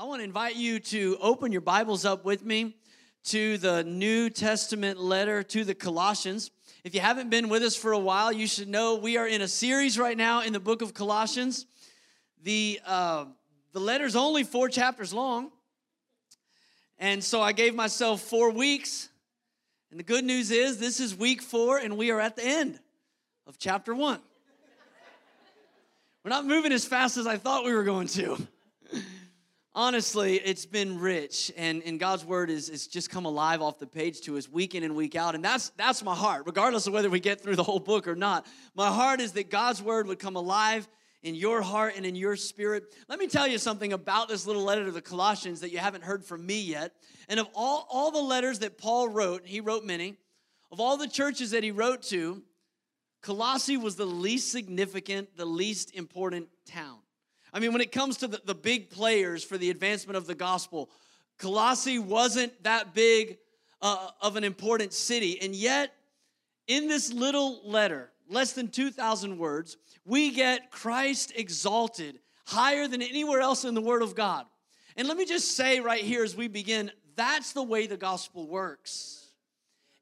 I want to invite you to open your Bibles up with me to the New Testament letter to the Colossians. If you haven't been with us for a while, you should know we are in a series right now in the book of Colossians. The, uh, the letter's only four chapters long. And so I gave myself four weeks. And the good news is, this is week four, and we are at the end of chapter one. We're not moving as fast as I thought we were going to honestly, it's been rich, and, and God's word is, is just come alive off the page to us week in and week out. And that's, that's my heart, regardless of whether we get through the whole book or not. My heart is that God's word would come alive in your heart and in your spirit. Let me tell you something about this little letter to the Colossians that you haven't heard from me yet. And of all, all the letters that Paul wrote, he wrote many, of all the churches that he wrote to, Colossae was the least significant, the least important town. I mean, when it comes to the, the big players for the advancement of the gospel, Colossae wasn't that big uh, of an important city. And yet, in this little letter, less than 2,000 words, we get Christ exalted higher than anywhere else in the Word of God. And let me just say right here as we begin that's the way the gospel works.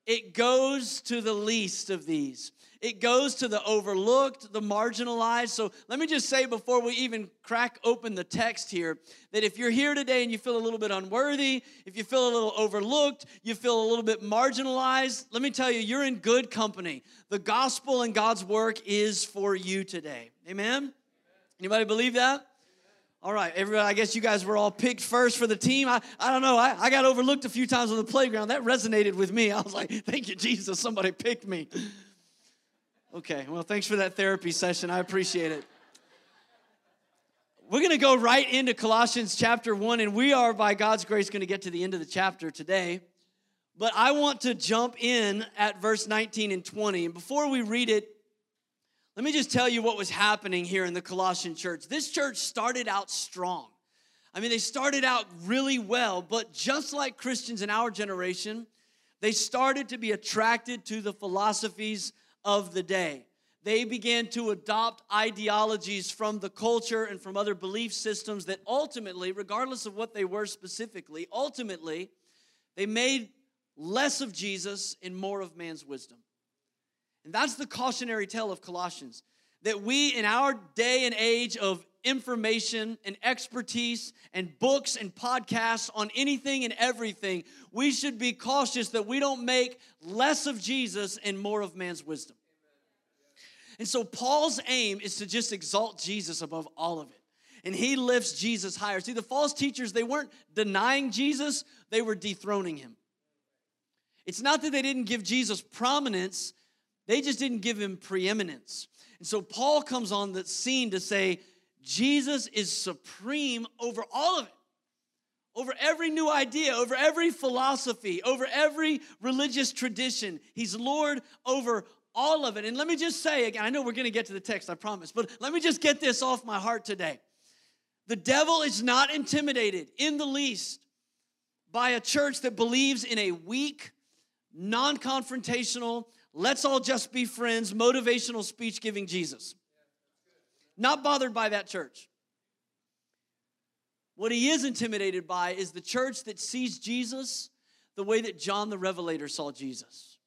It goes to the least of these. It goes to the overlooked, the marginalized. So let me just say before we even crack open the text here that if you're here today and you feel a little bit unworthy, if you feel a little overlooked, you feel a little bit marginalized, let me tell you, you're in good company. The gospel and God's work is for you today. Amen? Anybody believe that? All right, everybody, I guess you guys were all picked first for the team. I, I don't know. I, I got overlooked a few times on the playground. That resonated with me. I was like, thank you, Jesus. Somebody picked me. Okay, well, thanks for that therapy session. I appreciate it. We're going to go right into Colossians chapter 1, and we are, by God's grace, going to get to the end of the chapter today. But I want to jump in at verse 19 and 20. And before we read it, let me just tell you what was happening here in the Colossian church. This church started out strong. I mean, they started out really well, but just like Christians in our generation, they started to be attracted to the philosophies of the day. They began to adopt ideologies from the culture and from other belief systems that ultimately, regardless of what they were specifically, ultimately, they made less of Jesus and more of man's wisdom. And that's the cautionary tale of Colossians that we, in our day and age of information and expertise and books and podcasts on anything and everything, we should be cautious that we don't make less of Jesus and more of man's wisdom. And so Paul's aim is to just exalt Jesus above all of it. And he lifts Jesus higher. See, the false teachers, they weren't denying Jesus, they were dethroning him. It's not that they didn't give Jesus prominence, they just didn't give him preeminence. And so Paul comes on the scene to say, Jesus is supreme over all of it. Over every new idea, over every philosophy, over every religious tradition. He's Lord over all of it. And let me just say again, I know we're going to get to the text, I promise, but let me just get this off my heart today. The devil is not intimidated in the least by a church that believes in a weak, non confrontational, let's all just be friends, motivational speech giving Jesus. Not bothered by that church. What he is intimidated by is the church that sees Jesus the way that John the Revelator saw Jesus.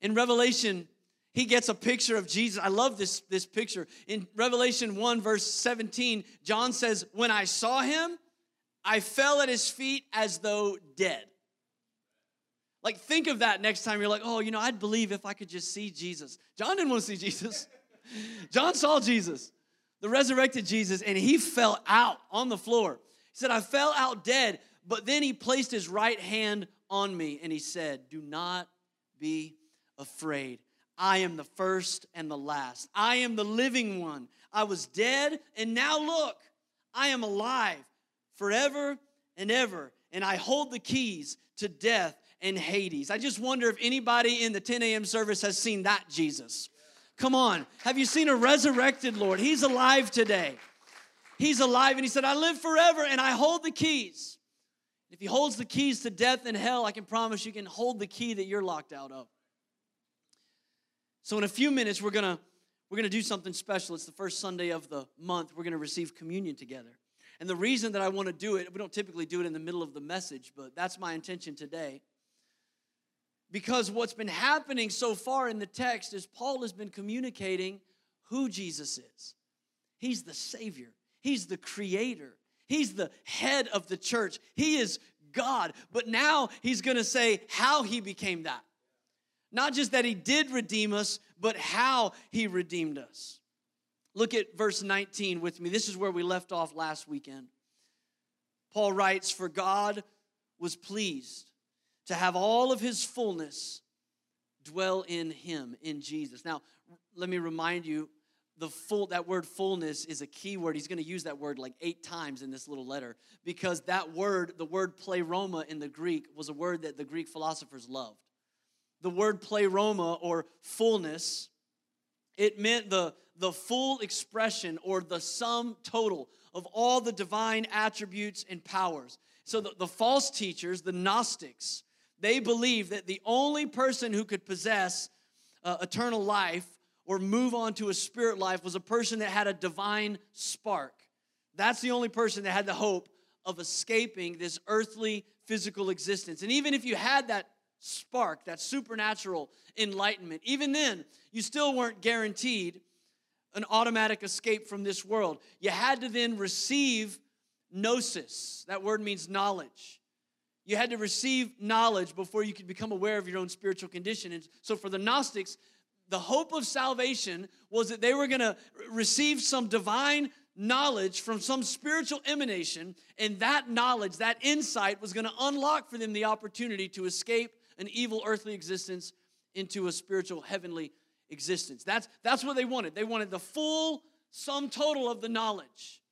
In Revelation, he gets a picture of Jesus. I love this, this picture. In Revelation 1, verse 17, John says, When I saw him, I fell at his feet as though dead. Like, think of that next time you're like, oh, you know, I'd believe if I could just see Jesus. John didn't want to see Jesus. John saw Jesus, the resurrected Jesus, and he fell out on the floor. He said, I fell out dead, but then he placed his right hand on me and he said, Do not be afraid. I am the first and the last. I am the living one. I was dead, and now look, I am alive forever and ever, and I hold the keys to death and Hades. I just wonder if anybody in the 10 a.m. service has seen that Jesus. Come on, have you seen a resurrected Lord? He's alive today. He's alive, and He said, I live forever, and I hold the keys. If He holds the keys to death and hell, I can promise you can hold the key that you're locked out of. So in a few minutes, we're gonna we're gonna do something special. It's the first Sunday of the month. We're gonna receive communion together. And the reason that I want to do it, we don't typically do it in the middle of the message, but that's my intention today. Because what's been happening so far in the text is Paul has been communicating who Jesus is. He's the Savior, He's the Creator, He's the head of the church, He is God. But now He's gonna say how He became that. Not just that He did redeem us, but how He redeemed us. Look at verse 19 with me. This is where we left off last weekend. Paul writes, For God was pleased to have all of his fullness dwell in him, in Jesus. Now, let me remind you the full that word fullness is a key word. He's going to use that word like eight times in this little letter because that word the word pleroma in the greek was a word that the greek philosophers loved. The word pleroma or fullness it meant the the full expression or the sum total of all the divine attributes and powers. So the, the false teachers the gnostics they believed that the only person who could possess uh, eternal life or move on to a spirit life was a person that had a divine spark. That's the only person that had the hope of escaping this earthly physical existence. And even if you had that spark, that supernatural enlightenment, even then, you still weren't guaranteed an automatic escape from this world. You had to then receive gnosis. That word means knowledge. You had to receive knowledge before you could become aware of your own spiritual condition. And so for the Gnostics, the hope of salvation was that they were going to receive some divine knowledge from some spiritual emanation, and that knowledge, that insight, was going to unlock for them the opportunity to escape an evil earthly existence into a spiritual heavenly existence. That's, that's what they wanted. They wanted the full sum total of the knowledge.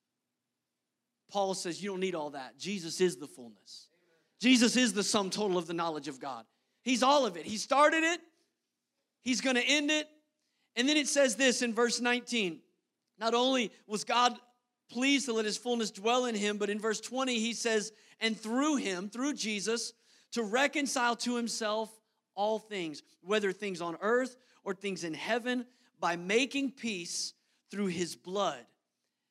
Paul says, You don't need all that. Jesus is the fullness. Jesus is the sum total of the knowledge of God. He's all of it. He started it, He's going to end it. And then it says this in verse 19 Not only was God pleased to let his fullness dwell in him, but in verse 20 he says, And through him, through Jesus, to reconcile to himself all things, whether things on earth or things in heaven, by making peace through his blood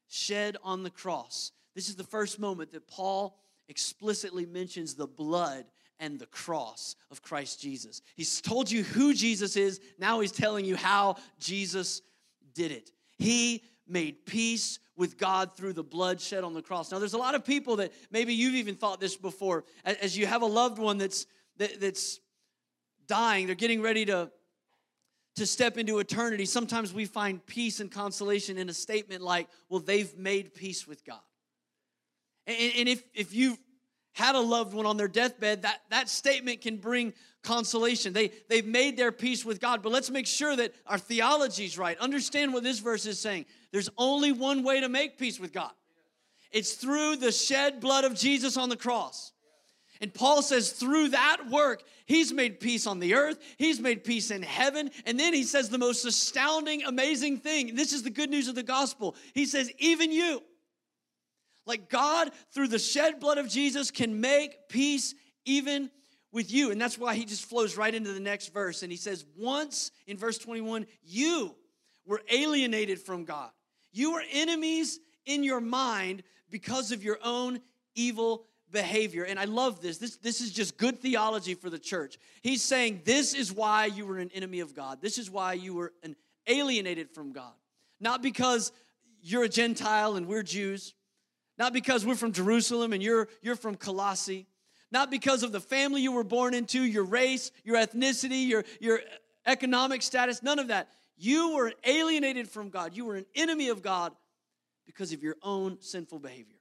shed on the cross. This is the first moment that Paul explicitly mentions the blood and the cross of Christ Jesus. He's told you who Jesus is, now he's telling you how Jesus did it. He made peace with God through the blood shed on the cross. Now, there's a lot of people that maybe you've even thought this before. As you have a loved one that's that, that's dying, they're getting ready to to step into eternity. Sometimes we find peace and consolation in a statement like, "Well, they've made peace with God." And, and if, if you've had a loved one on their deathbed, that, that statement can bring consolation. They, they've made their peace with God. But let's make sure that our theology is right. Understand what this verse is saying. There's only one way to make peace with God it's through the shed blood of Jesus on the cross. And Paul says, through that work, he's made peace on the earth, he's made peace in heaven. And then he says the most astounding, amazing thing. This is the good news of the gospel. He says, even you, like God, through the shed blood of Jesus, can make peace even with you. And that's why he just flows right into the next verse. And he says, Once in verse 21, you were alienated from God. You were enemies in your mind because of your own evil behavior. And I love this. This, this is just good theology for the church. He's saying, This is why you were an enemy of God. This is why you were an alienated from God. Not because you're a Gentile and we're Jews, not because we're from Jerusalem and you're, you're from Colossae. Not because of the family you were born into, your race, your ethnicity, your, your economic status, none of that. You were alienated from God. You were an enemy of God because of your own sinful behavior.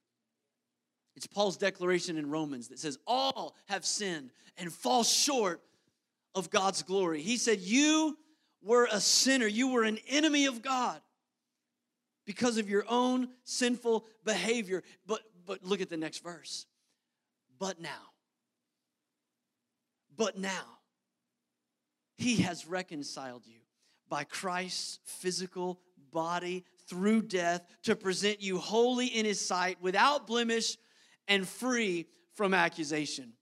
It's Paul's declaration in Romans that says, All have sinned and fall short of God's glory. He said, You were a sinner, you were an enemy of God because of your own sinful behavior. But but look at the next verse. But now. But now he has reconciled you by Christ's physical body through death to present you holy in his sight without blemish and free from accusation.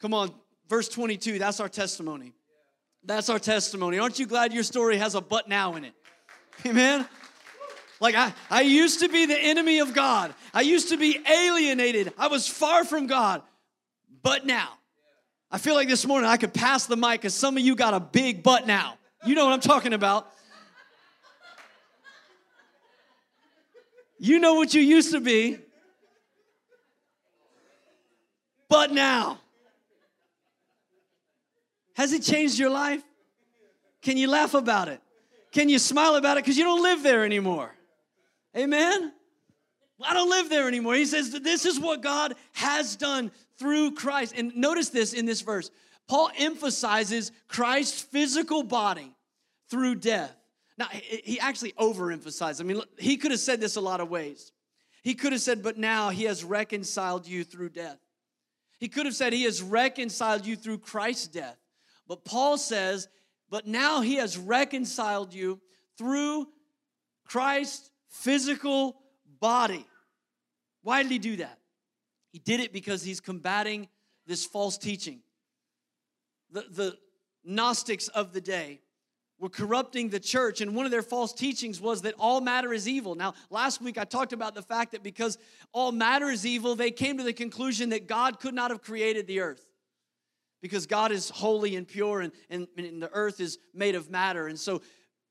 Come on, verse 22, that's our testimony. That's our testimony. Aren't you glad your story has a but now in it? Amen. Like, I, I used to be the enemy of God, I used to be alienated, I was far from God. But now, I feel like this morning I could pass the mic because some of you got a big butt now. You know what I'm talking about. You know what you used to be. But now, has it changed your life? Can you laugh about it? Can you smile about it? Because you don't live there anymore. Amen? I don't live there anymore. He says this is what God has done through Christ. And notice this in this verse Paul emphasizes Christ's physical body through death. Now, he actually overemphasized. I mean, he could have said this a lot of ways. He could have said, but now he has reconciled you through death. He could have said, he has reconciled you through Christ's death. But Paul says, but now he has reconciled you through Christ's physical body. Why did he do that? He did it because he's combating this false teaching. The, the Gnostics of the day were corrupting the church, and one of their false teachings was that all matter is evil. Now, last week I talked about the fact that because all matter is evil, they came to the conclusion that God could not have created the earth because God is holy and pure, and, and, and the earth is made of matter. And so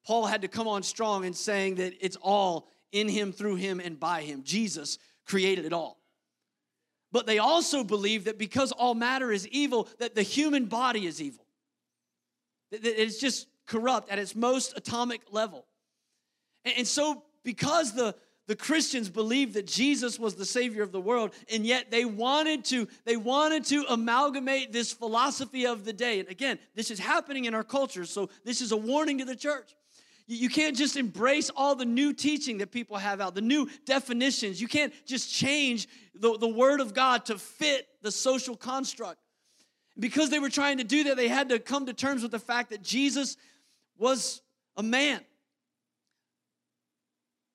Paul had to come on strong in saying that it's all in him, through him, and by him. Jesus created it all. But they also believe that because all matter is evil, that the human body is evil. That it's just corrupt at its most atomic level. And so, because the the Christians believed that Jesus was the savior of the world and yet they wanted to they wanted to amalgamate this philosophy of the day and again this is happening in our culture so this is a warning to the church you can't just embrace all the new teaching that people have out, the new definitions. You can't just change the, the word of God to fit the social construct. Because they were trying to do that, they had to come to terms with the fact that Jesus was a man.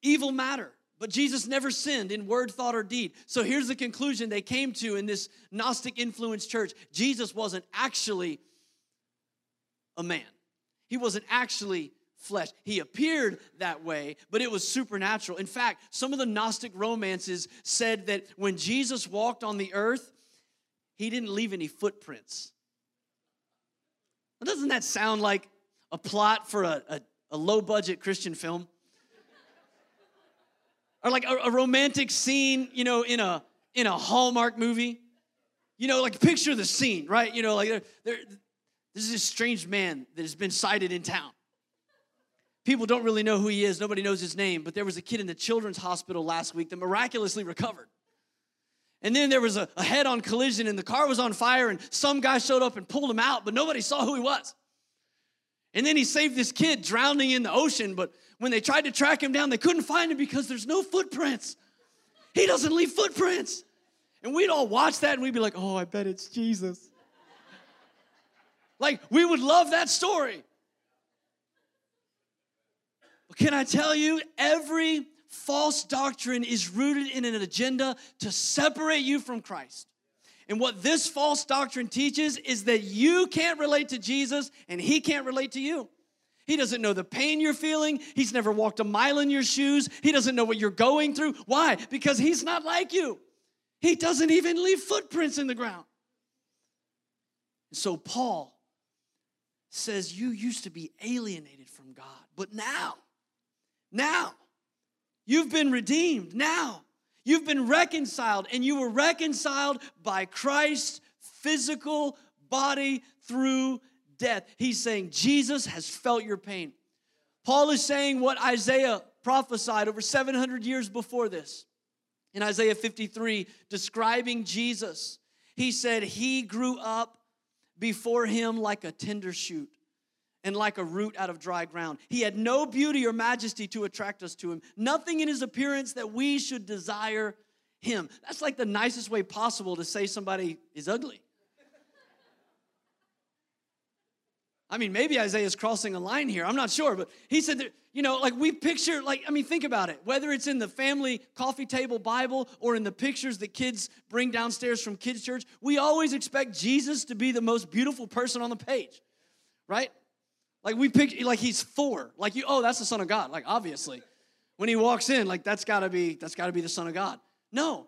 Evil matter. But Jesus never sinned in word, thought, or deed. So here's the conclusion they came to in this Gnostic influenced church Jesus wasn't actually a man, he wasn't actually flesh. He appeared that way, but it was supernatural. In fact, some of the Gnostic romances said that when Jesus walked on the earth, he didn't leave any footprints. doesn't that sound like a plot for a, a, a low budget Christian film? or like a, a, romantic scene, you know, in a in a Hallmark movie. You know, like picture the scene, right? You know, like they're, they're, this is a strange man that has been sighted in town. People don't really know who he is, nobody knows his name, but there was a kid in the children's hospital last week that miraculously recovered. And then there was a, a head on collision, and the car was on fire, and some guy showed up and pulled him out, but nobody saw who he was. And then he saved this kid drowning in the ocean, but when they tried to track him down, they couldn't find him because there's no footprints. He doesn't leave footprints. And we'd all watch that and we'd be like, oh, I bet it's Jesus. like, we would love that story. Can I tell you, every false doctrine is rooted in an agenda to separate you from Christ. And what this false doctrine teaches is that you can't relate to Jesus and he can't relate to you. He doesn't know the pain you're feeling. He's never walked a mile in your shoes. He doesn't know what you're going through. Why? Because he's not like you. He doesn't even leave footprints in the ground. So Paul says, You used to be alienated from God, but now now. You've been redeemed. Now. You've been reconciled, and you were reconciled by Christ's physical body through death. He's saying Jesus has felt your pain. Paul is saying what Isaiah prophesied over 700 years before this. In Isaiah 53, describing Jesus, he said, He grew up before him like a tender shoot and like a root out of dry ground. He had no beauty or majesty to attract us to him, nothing in his appearance that we should desire him. That's like the nicest way possible to say somebody is ugly. I mean, maybe Isaiah's crossing a line here. I'm not sure, but he said that, you know, like we picture, like, I mean, think about it. Whether it's in the family coffee table Bible or in the pictures that kids bring downstairs from kids' church, we always expect Jesus to be the most beautiful person on the page, right? Like we pick, like he's Thor. Like you, oh, that's the Son of God. Like obviously. when he walks in, like that's gotta be, that's gotta be the Son of God. No.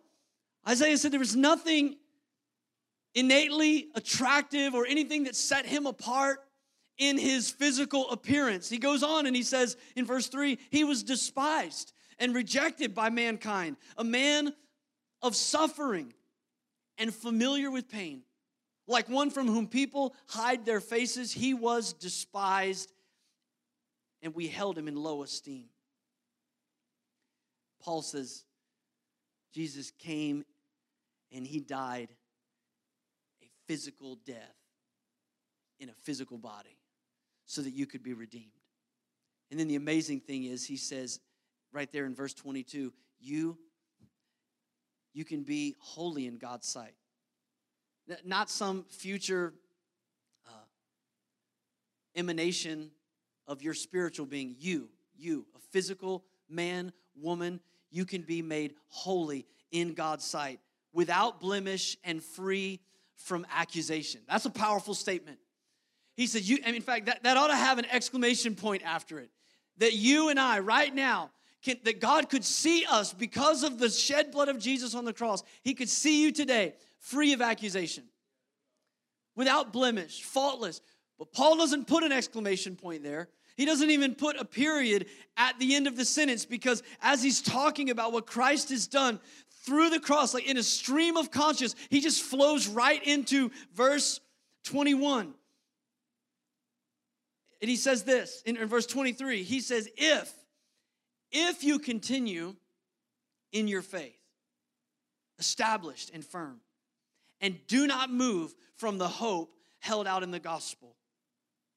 Isaiah said there was nothing innately attractive or anything that set him apart in his physical appearance. He goes on and he says in verse 3 he was despised and rejected by mankind, a man of suffering and familiar with pain. Like one from whom people hide their faces, he was despised and we held him in low esteem. Paul says, Jesus came and he died a physical death in a physical body so that you could be redeemed. And then the amazing thing is, he says right there in verse 22 you, you can be holy in God's sight. Not some future uh, emanation of your spiritual being. You, you, a physical man, woman, you can be made holy in God's sight without blemish and free from accusation. That's a powerful statement. He said, you, and in fact, that, that ought to have an exclamation point after it. That you and I, right now, can, that God could see us because of the shed blood of Jesus on the cross. He could see you today free of accusation, without blemish, faultless. But Paul doesn't put an exclamation point there. He doesn't even put a period at the end of the sentence because as he's talking about what Christ has done through the cross, like in a stream of conscience, he just flows right into verse 21. And he says this in, in verse 23 he says, If, if you continue in your faith, established and firm, and do not move from the hope held out in the gospel.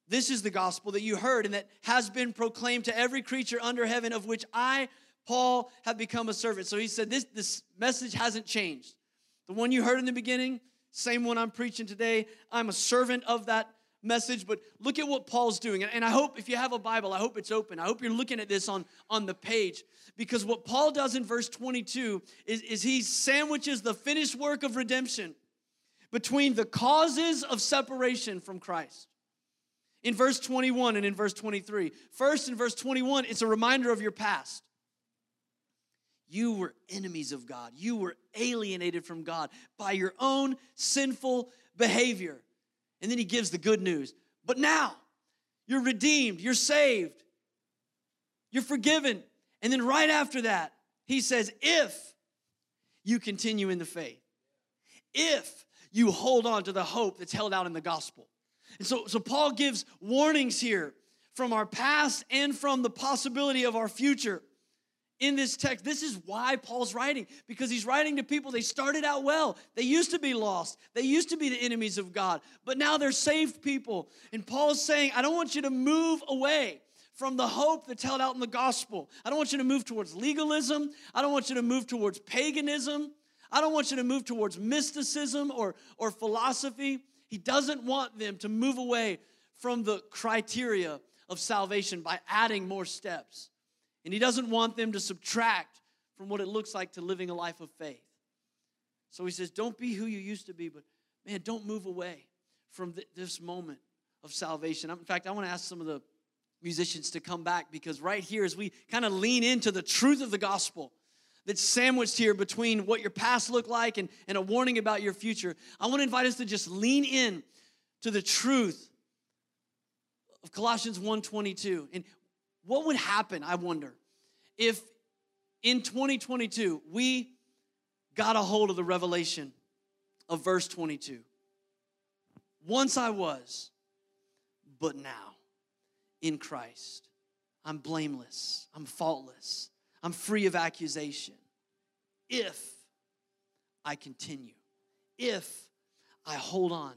This is the gospel that you heard and that has been proclaimed to every creature under heaven, of which I, Paul, have become a servant. So he said, This, this message hasn't changed. The one you heard in the beginning, same one I'm preaching today. I'm a servant of that message, but look at what Paul's doing. And I hope if you have a Bible, I hope it's open. I hope you're looking at this on, on the page. Because what Paul does in verse 22 is, is he sandwiches the finished work of redemption between the causes of separation from Christ. In verse 21 and in verse 23. First, in verse 21, it's a reminder of your past. You were enemies of God. You were alienated from God by your own sinful behavior. And then he gives the good news. But now, you're redeemed, you're saved, you're forgiven. And then right after that, he says, if you continue in the faith, if you hold on to the hope that's held out in the gospel. And so, so Paul gives warnings here from our past and from the possibility of our future in this text. This is why Paul's writing, because he's writing to people. They started out well, they used to be lost, they used to be the enemies of God, but now they're saved people. And Paul's saying, I don't want you to move away from the hope that's held out in the gospel. I don't want you to move towards legalism, I don't want you to move towards paganism. I don't want you to move towards mysticism or, or philosophy. He doesn't want them to move away from the criteria of salvation by adding more steps. And he doesn't want them to subtract from what it looks like to living a life of faith. So he says, Don't be who you used to be, but man, don't move away from th- this moment of salvation. In fact, I want to ask some of the musicians to come back because right here, as we kind of lean into the truth of the gospel that's sandwiched here between what your past looked like and, and a warning about your future, I want to invite us to just lean in to the truth of Colossians 1:22. And what would happen, I wonder, if in 2022 we got a hold of the revelation of verse 22? Once I was, but now in Christ, I'm blameless, I'm faultless, I'm free of accusation. If I continue, if I hold on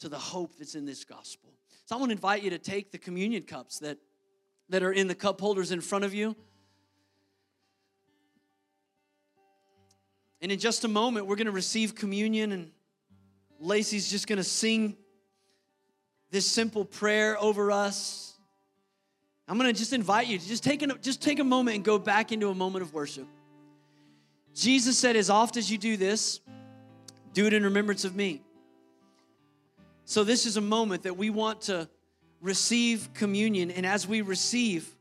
to the hope that's in this gospel. So I want to invite you to take the communion cups that that are in the cup holders in front of you. And in just a moment, we're going to receive communion, and Lacey's just going to sing this simple prayer over us. I'm going to just invite you to just take, a, just take a moment and go back into a moment of worship. Jesus said, As oft as you do this, do it in remembrance of me. So, this is a moment that we want to receive communion. And as we receive,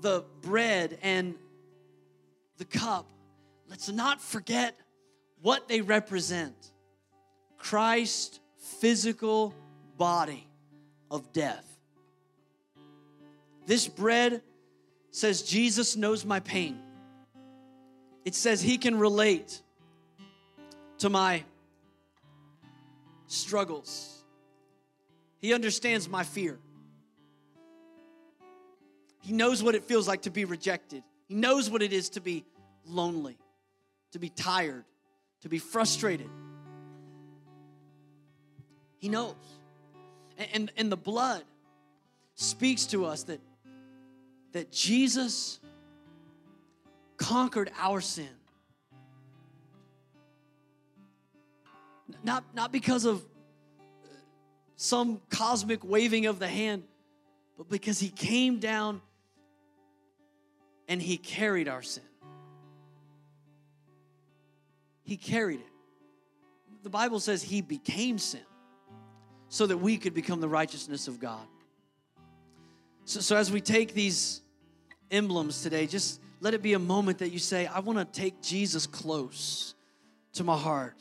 the bread and the cup, let's not forget what they represent Christ's physical body of death. This bread says Jesus knows my pain. It says he can relate to my struggles. He understands my fear. He knows what it feels like to be rejected. He knows what it is to be lonely, to be tired, to be frustrated. He knows. And, and, and the blood speaks to us that, that Jesus conquered our sin. Not, not because of uh, some cosmic waving of the hand, but because he came down and he carried our sin. He carried it. The Bible says he became sin so that we could become the righteousness of God. So, so as we take these emblems today, just let it be a moment that you say, I want to take Jesus close to my heart.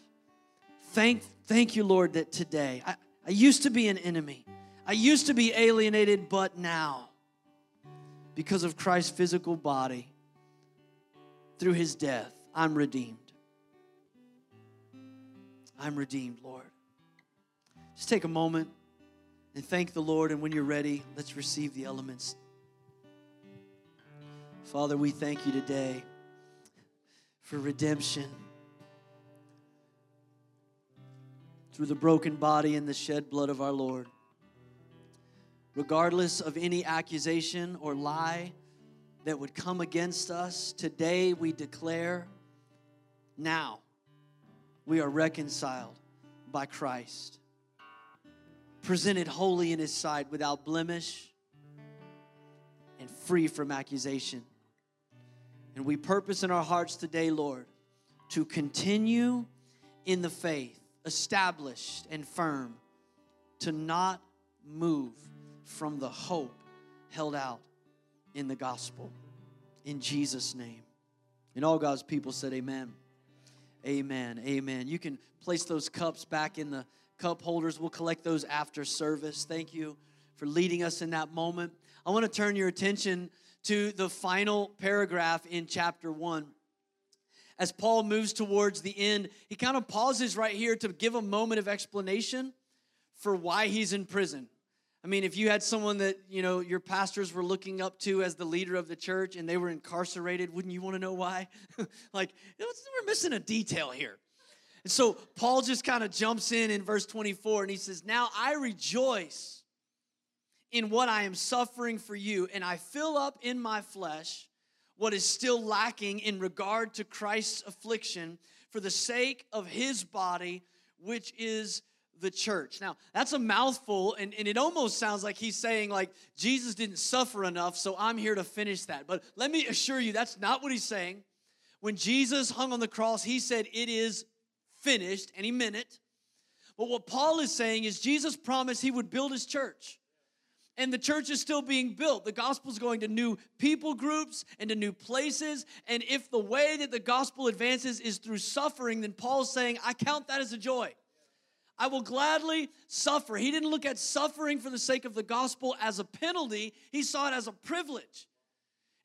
Thank, thank you, Lord, that today I, I used to be an enemy. I used to be alienated, but now, because of Christ's physical body, through his death, I'm redeemed. I'm redeemed, Lord. Just take a moment and thank the Lord. And when you're ready, let's receive the elements. Father, we thank you today for redemption through the broken body and the shed blood of our Lord. Regardless of any accusation or lie that would come against us, today we declare now we are reconciled by Christ, presented holy in His sight without blemish and free from accusation. And we purpose in our hearts today, Lord, to continue in the faith, established and firm, to not move from the hope held out in the gospel. In Jesus' name. And all God's people said, Amen. Amen. Amen. You can place those cups back in the cup holders. We'll collect those after service. Thank you for leading us in that moment. I want to turn your attention to the final paragraph in chapter 1. As Paul moves towards the end, he kind of pauses right here to give a moment of explanation for why he's in prison. I mean, if you had someone that, you know, your pastors were looking up to as the leader of the church and they were incarcerated, wouldn't you want to know why? like, we're missing a detail here. And so Paul just kind of jumps in in verse 24 and he says, Now I rejoice in what I am suffering for you, and I fill up in my flesh what is still lacking in regard to Christ's affliction for the sake of his body, which is the church. Now, that's a mouthful, and, and it almost sounds like he's saying, like, Jesus didn't suffer enough, so I'm here to finish that. But let me assure you, that's not what he's saying. When Jesus hung on the cross, he said, It is finished, any minute. But what Paul is saying is, Jesus promised he would build his church. And the church is still being built. The gospel is going to new people groups and to new places. And if the way that the gospel advances is through suffering, then Paul's saying, I count that as a joy. I will gladly suffer. He didn't look at suffering for the sake of the gospel as a penalty, he saw it as a privilege.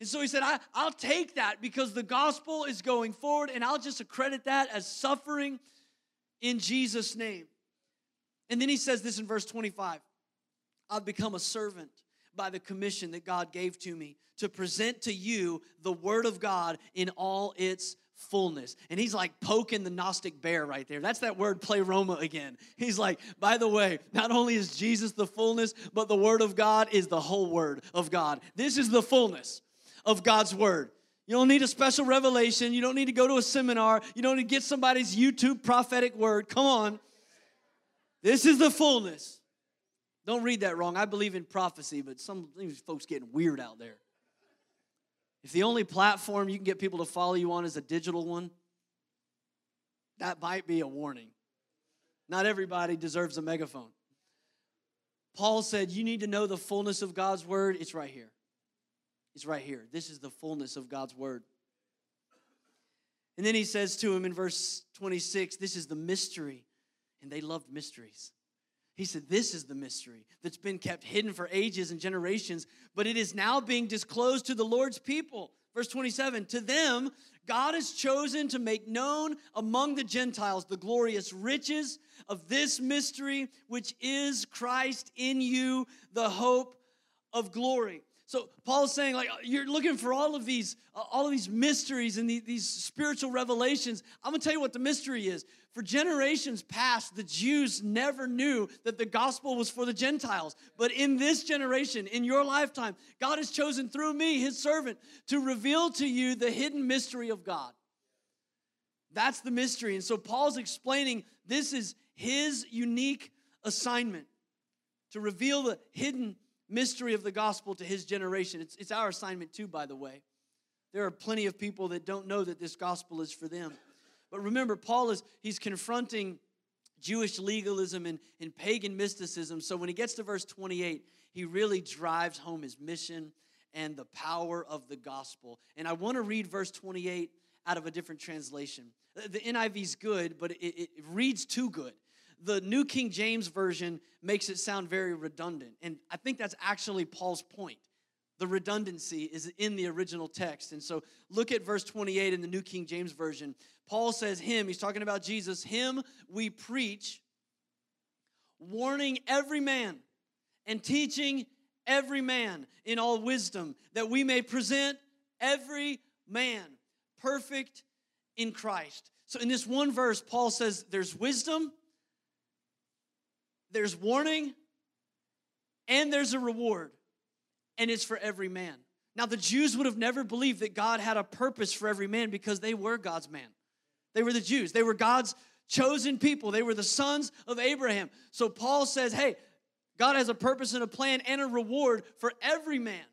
And so he said, I, will take that because the gospel is going forward, and I'll just accredit that as suffering in Jesus' name. And then he says this in verse 25 I've become a servant by the commission that God gave to me to present to you the word of God in all its fullness. And he's like poking the Gnostic bear right there. That's that word pleroma again. He's like, by the way, not only is Jesus the fullness, but the word of God is the whole word of God. This is the fullness of God's word. You don't need a special revelation. You don't need to go to a seminar. You don't need to get somebody's YouTube prophetic word. Come on. This is the fullness. Don't read that wrong. I believe in prophecy, but some folks getting weird out there. If the only platform you can get people to follow you on is a digital one, that might be a warning. Not everybody deserves a megaphone. Paul said, You need to know the fullness of God's word. It's right here. It's right here. This is the fullness of God's word. And then he says to him in verse 26, This is the mystery. And they loved mysteries. He said, This is the mystery that's been kept hidden for ages and generations, but it is now being disclosed to the Lord's people. Verse 27 To them, God has chosen to make known among the Gentiles the glorious riches of this mystery, which is Christ in you, the hope of glory. So Paul's saying, like, you're looking for all of these, uh, all of these mysteries and these, these spiritual revelations. I'm gonna tell you what the mystery is. For generations past, the Jews never knew that the gospel was for the Gentiles. But in this generation, in your lifetime, God has chosen through me, his servant, to reveal to you the hidden mystery of God. That's the mystery. And so Paul's explaining this is his unique assignment to reveal the hidden mystery of the gospel to his generation. It's, it's our assignment too, by the way. There are plenty of people that don't know that this gospel is for them. But remember, Paul is he's confronting Jewish legalism and, and pagan mysticism. So when he gets to verse 28, he really drives home his mission and the power of the gospel. And I want to read verse 28 out of a different translation. The NIV is good, but it, it, reads too good the New King James Version makes it sound very redundant. And I think that's actually Paul's point. The redundancy is in the original text. And so look at verse 28 in the New King James Version. Paul says, Him, he's talking about Jesus, Him we preach, warning every man and teaching every man in all wisdom, that we may present every man perfect in Christ. So in this one verse, Paul says there's wisdom there's warning, and there's a reward, and it's for every man. Now, the Jews would have never believed that God had a purpose for every man because they were God's man. They were the Jews, they were God's chosen people, they were the sons of Abraham. So, Paul says, hey, God has a purpose and a plan and a reward for every man.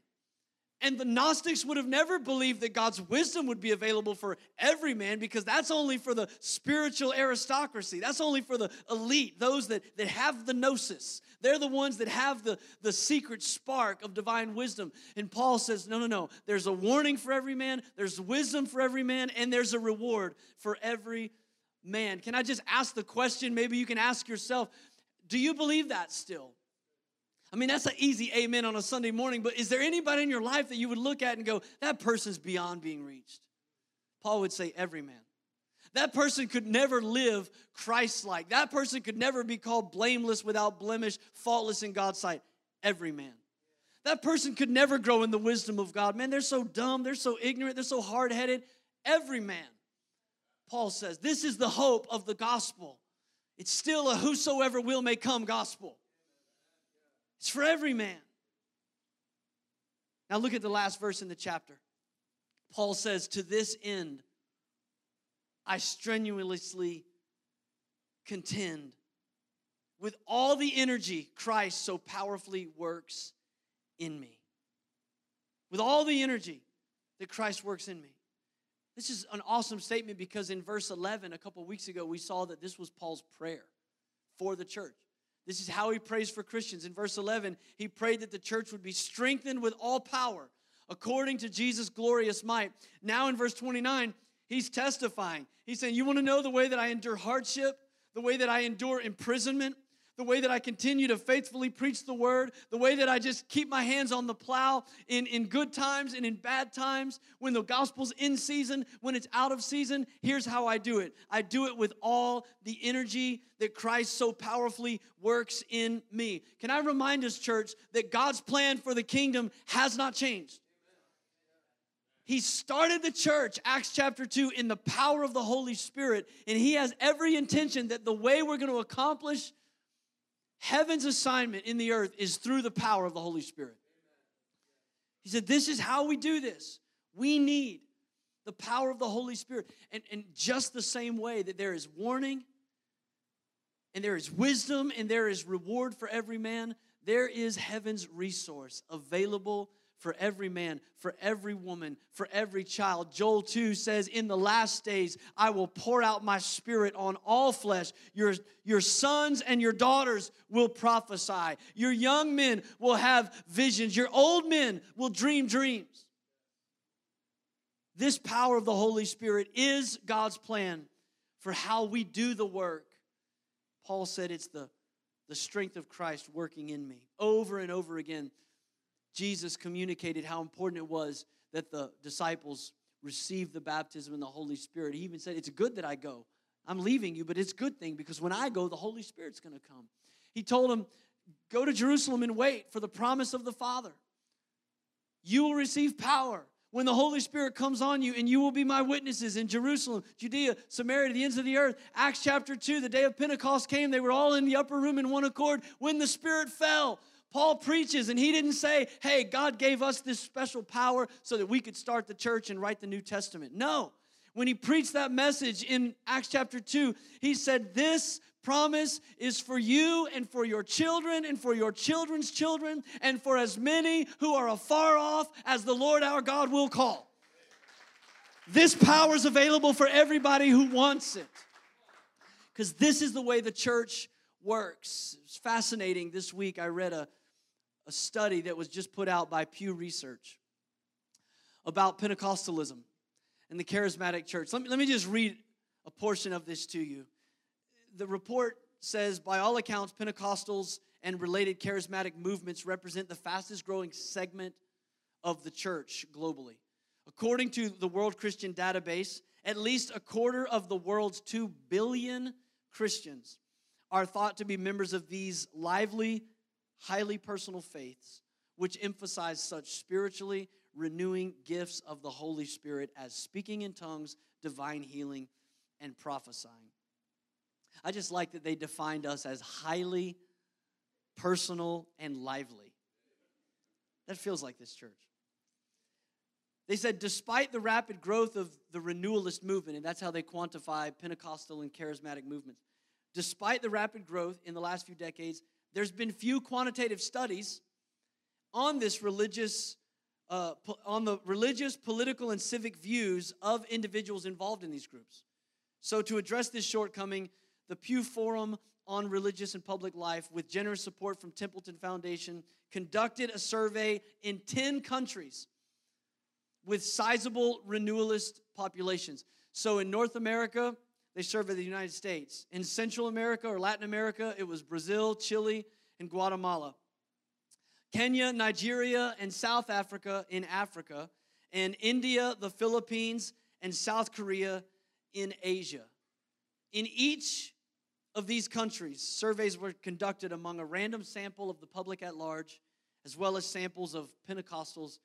And the Gnostics would have never believed that God's wisdom would be available for every man because that's only for the spiritual aristocracy. That's only for the elite, those that, that have the gnosis. They're the ones that have the, the secret spark of divine wisdom. And Paul says, no, no, no. There's a warning for every man, there's wisdom for every man, and there's a reward for every man. Can I just ask the question? Maybe you can ask yourself, do you believe that still? I mean, that's an easy amen on a Sunday morning, but is there anybody in your life that you would look at and go, that person's beyond being reached? Paul would say, every man. That person could never live Christ like. That person could never be called blameless, without blemish, faultless in God's sight. Every man. That person could never grow in the wisdom of God. Man, they're so dumb, they're so ignorant, they're so hard headed. Every man. Paul says, this is the hope of the gospel. It's still a whosoever will may come gospel. It's for every man. Now look at the last verse in the chapter. Paul says, To this end, I strenuously contend with all the energy Christ so powerfully works in me. With all the energy that Christ works in me. This is an awesome statement because in verse 11, a couple weeks ago, we saw that this was Paul's prayer for the church. This is how he prays for Christians. In verse 11, he prayed that the church would be strengthened with all power according to Jesus' glorious might. Now in verse 29, he's testifying. He's saying, You want to know the way that I endure hardship, the way that I endure imprisonment, the way that I continue to faithfully preach the word, the way that I just keep my hands on the plow in, in good times and in bad times, when the gospel's in season, when it's out of season, here's how I do it. I do it with all the energy that Christ so powerfully works in me. Can I remind us, church, that God's plan for the kingdom has not changed? He started the church, Acts chapter 2, in the power of the Holy Spirit, and He has every intention that the way we're going to accomplish Heaven's assignment in the earth is through the power of the Holy Spirit. He said, This is how we do this. We need the power of the Holy Spirit. And, and just the same way that there is warning and there is wisdom and there is reward for every man, there is heaven's resource available for every man, for every woman, for every child. Joel 2 says, In the last days, I will pour out my spirit on all flesh. Your, your sons and your daughters will prophesy. Your young men will have visions. Your old men will dream dreams. This power of the Holy Spirit is God's plan for how we do the work. Paul said it's the, the strength of Christ working in me. Over and over again, Jesus communicated how important it was that the disciples receive the baptism in the Holy Spirit. He even said, It's good that I go. I'm leaving you, but it's a good thing because when I go, the Holy Spirit's going to come. He told them, Go to Jerusalem and wait for the promise of the Father. You will receive power when the Holy Spirit comes on you, and you will be my witnesses in Jerusalem, Judea, Samaria, to the ends of the earth. Acts chapter 2, the day of Pentecost came, they were all in the upper room in one accord when the Spirit fell. Paul preaches, and he didn't say, Hey, God gave us this special power so that we could start the church and write the New Testament. No. When he preached that message in Acts chapter 2, he said, This promise is for you and for your children and for your children's children and for as many who are afar off as the Lord our God will call. This power is available for everybody who wants it. Because this is the way the church works. It's fascinating. This week I read a, a study that was just put out by Pew Research about Pentecostalism and the charismatic church. Let me, let me just read a portion of this to you. The report says, by all accounts, Pentecostals and related charismatic movements represent the fastest growing segment of the church globally. According to the World Christian Database, at least a quarter of the world's 2 billion Christians are thought to be members of these lively highly personal faiths, which emphasize such spiritually renewing gifts of the Holy Spirit as speaking in tongues, divine healing, and prophesying. I just like that they defined us as highly personal and lively. That feels like this church. They said, despite the rapid growth of the renewalist movement, and that's how they quantify Pentecostal and charismatic movements, despite the rapid growth in the last few decades, there's been few quantitative studies on this religious, uh, on the religious, political, and civic views of individuals involved in these groups. So, to address this shortcoming, the Pew Forum on Religious and Public Life, with generous support from Templeton Foundation, conducted a survey in 10 countries with sizable renewalist populations. So, in North America, they surveyed the United States. In Central America or Latin America, it was Brazil, Chile, and Guatemala. Kenya, Nigeria, and South Africa in Africa, and India, the Philippines, and South Korea in Asia. In each of these countries, surveys were conducted among a random sample of the public at large, as well as samples of Pentecostals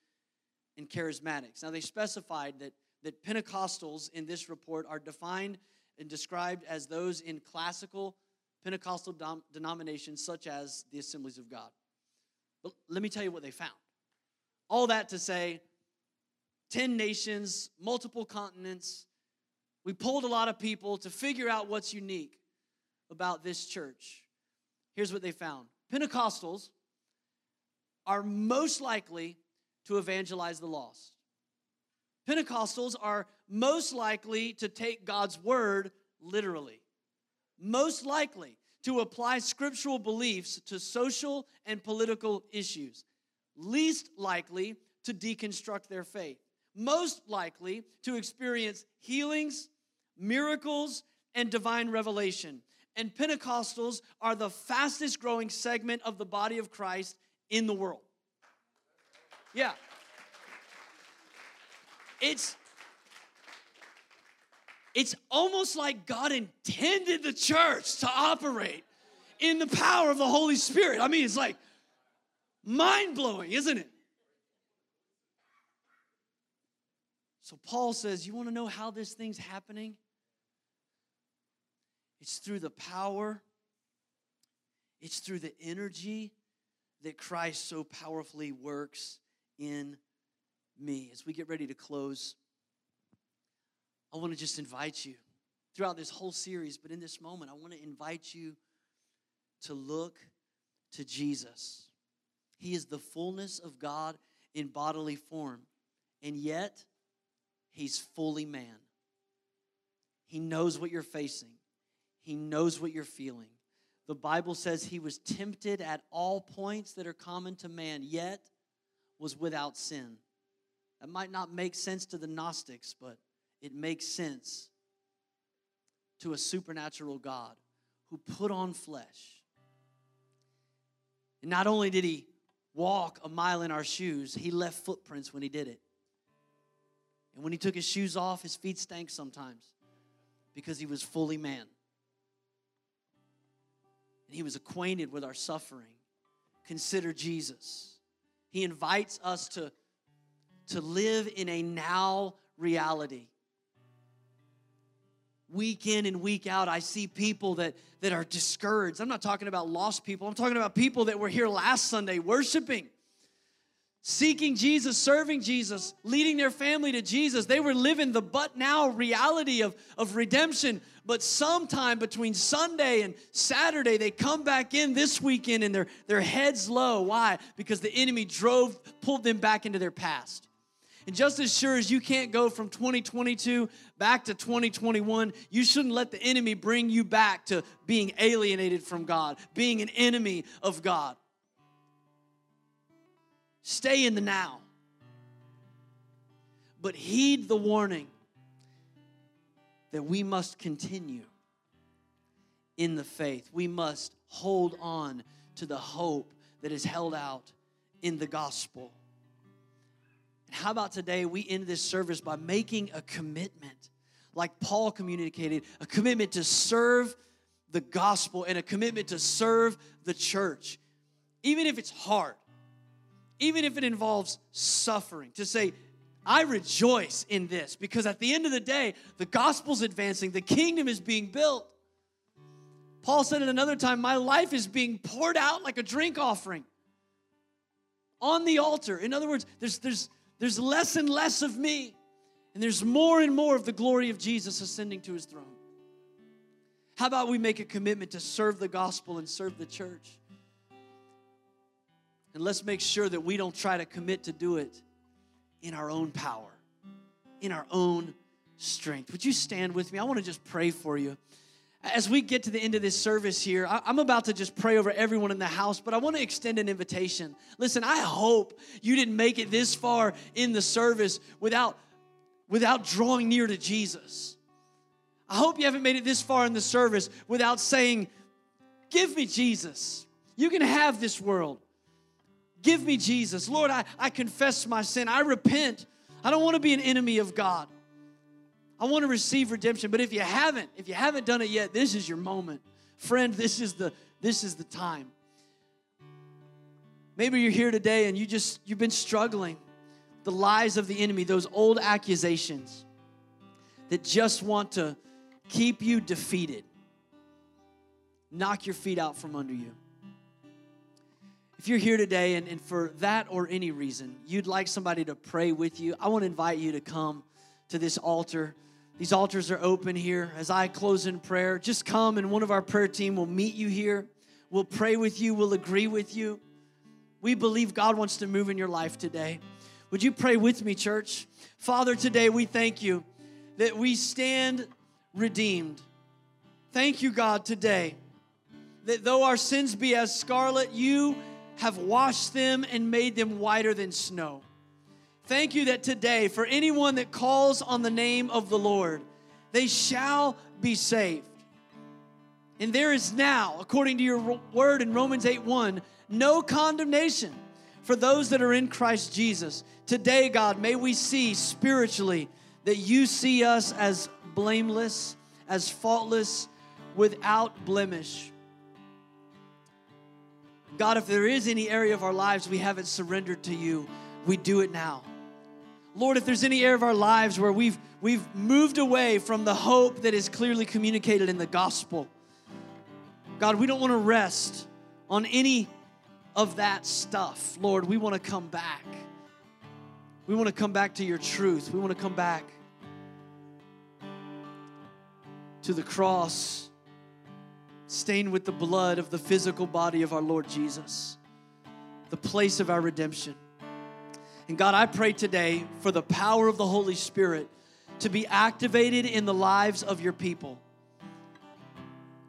and charismatics. Now, they specified that, that Pentecostals in this report are defined and described as those in classical Pentecostal dom- denominations such as the Assemblies of God. But let me tell you what they found. All that to say, 10 nations, multiple continents. We pulled a lot of people to figure out what's unique about this church. Here's what they found Pentecostals are most likely to evangelize the lost. Pentecostals are most likely to take God's word literally, most likely to apply scriptural beliefs to social and political issues, least likely to deconstruct their faith, most likely to experience healings, miracles, and divine revelation. And Pentecostals are the fastest growing segment of the body of Christ in the world. Yeah. It's it's almost like God intended the church to operate in the power of the Holy Spirit. I mean, it's like mind blowing, isn't it? So, Paul says, You want to know how this thing's happening? It's through the power, it's through the energy that Christ so powerfully works in me. As we get ready to close, I want to just invite you throughout this whole series, but in this moment, I want to invite you to look to Jesus. He is the fullness of God in bodily form, and yet he's fully man. He knows what you're facing, he knows what you're feeling. The Bible says he was tempted at all points that are common to man, yet was without sin. That might not make sense to the Gnostics, but it makes sense to a supernatural God who put on flesh. And not only did he walk a mile in our shoes, he left footprints when he did it. And when he took his shoes off, his feet stank sometimes because he was fully man. And he was acquainted with our suffering. Consider Jesus. He invites us to, to live in a now reality. Week in and week out, I see people that, that are discouraged. I'm not talking about lost people, I'm talking about people that were here last Sunday worshiping seeking Jesus, serving Jesus, leading their family to Jesus. They were living the but now reality of, of redemption. But sometime between Sunday and Saturday, they come back in this weekend and their, their heads low. Why? Because the enemy drove, pulled them back into their past. And just as sure as you can't go from 2022 back to 2021, you shouldn't let the enemy bring you back to being alienated from God, being an enemy of God. Stay in the now. But heed the warning that we must continue in the faith. We must hold on to the hope that is held out in the gospel. How about today we end this service by making a commitment, like Paul communicated, a commitment to serve the gospel and a commitment to serve the church, even if it's hard even if it involves suffering, to say, I rejoice in this because at the end of the day, the gospel's advancing, the kingdom is being built. Paul said at another time, My life is being poured out like a drink offering on the altar. In other words, there's, there's, there's less and less of me, and there's more and more of the glory of Jesus ascending to his throne. How about we make a commitment to serve the gospel and serve the church? And let's make sure that we don't try to commit to do it in our own power, in our own strength. Would you stand with me? I want to just pray for you. As we get to the end of this service here, I'm about to just pray over everyone in the house, but I want to extend an invitation. Listen, I hope you didn't make it this far in the service without, without drawing near to Jesus. I hope you haven't made it this far in the service without saying, Give me Jesus. You can have this world. Give me Jesus. Lord, I, I confess my sin. I repent. I don't want to be an enemy of God. I want to receive redemption. But if you haven't, if you haven't done it yet, this is your moment. Friend, this is the this is the time. Maybe you're here today and you just you've been struggling. The lies of the enemy, those old accusations that just want to keep you defeated. Knock your feet out from under you. If you're here today and, and for that or any reason, you'd like somebody to pray with you, I want to invite you to come to this altar. These altars are open here. As I close in prayer, just come and one of our prayer team will meet you here. We'll pray with you, we'll agree with you. We believe God wants to move in your life today. Would you pray with me, church? Father, today we thank you that we stand redeemed. Thank you, God, today that though our sins be as scarlet, you have washed them and made them whiter than snow. Thank you that today, for anyone that calls on the name of the Lord, they shall be saved. And there is now, according to your word in Romans 8 1, no condemnation for those that are in Christ Jesus. Today, God, may we see spiritually that you see us as blameless, as faultless, without blemish. God, if there is any area of our lives we haven't surrendered to you, we do it now. Lord, if there's any area of our lives where we've, we've moved away from the hope that is clearly communicated in the gospel, God, we don't want to rest on any of that stuff. Lord, we want to come back. We want to come back to your truth. We want to come back to the cross stained with the blood of the physical body of our Lord Jesus, the place of our redemption. And God, I pray today for the power of the Holy Spirit to be activated in the lives of your people.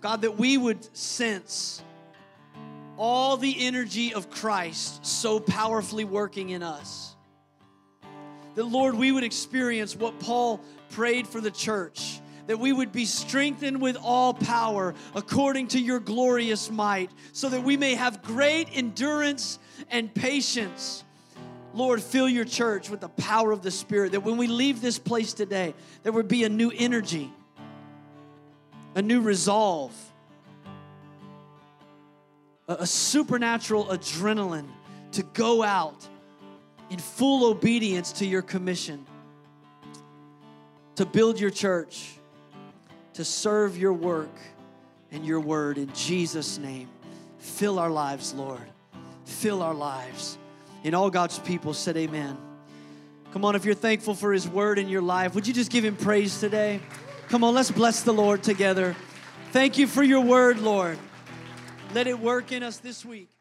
God, that we would sense all the energy of Christ so powerfully working in us. that, Lord, we would experience what Paul prayed for the church that we would be strengthened with all power according to your glorious might, so that we may have great endurance and patience. Lord, fill your church with the power of the Spirit, that when we leave this place today, there would be a new energy, a new resolve, a, supernatural adrenaline to go out in full obedience to your commission, to build your church, to serve your work and your word in Jesus' name. Fill our lives, Lord. Fill our lives. And all God's people said, Amen. Come on, if you're thankful for His word in your life, would you just give Him praise today? Come on, let's bless the Lord together. Thank you for your word, Lord. Let it work in us this week.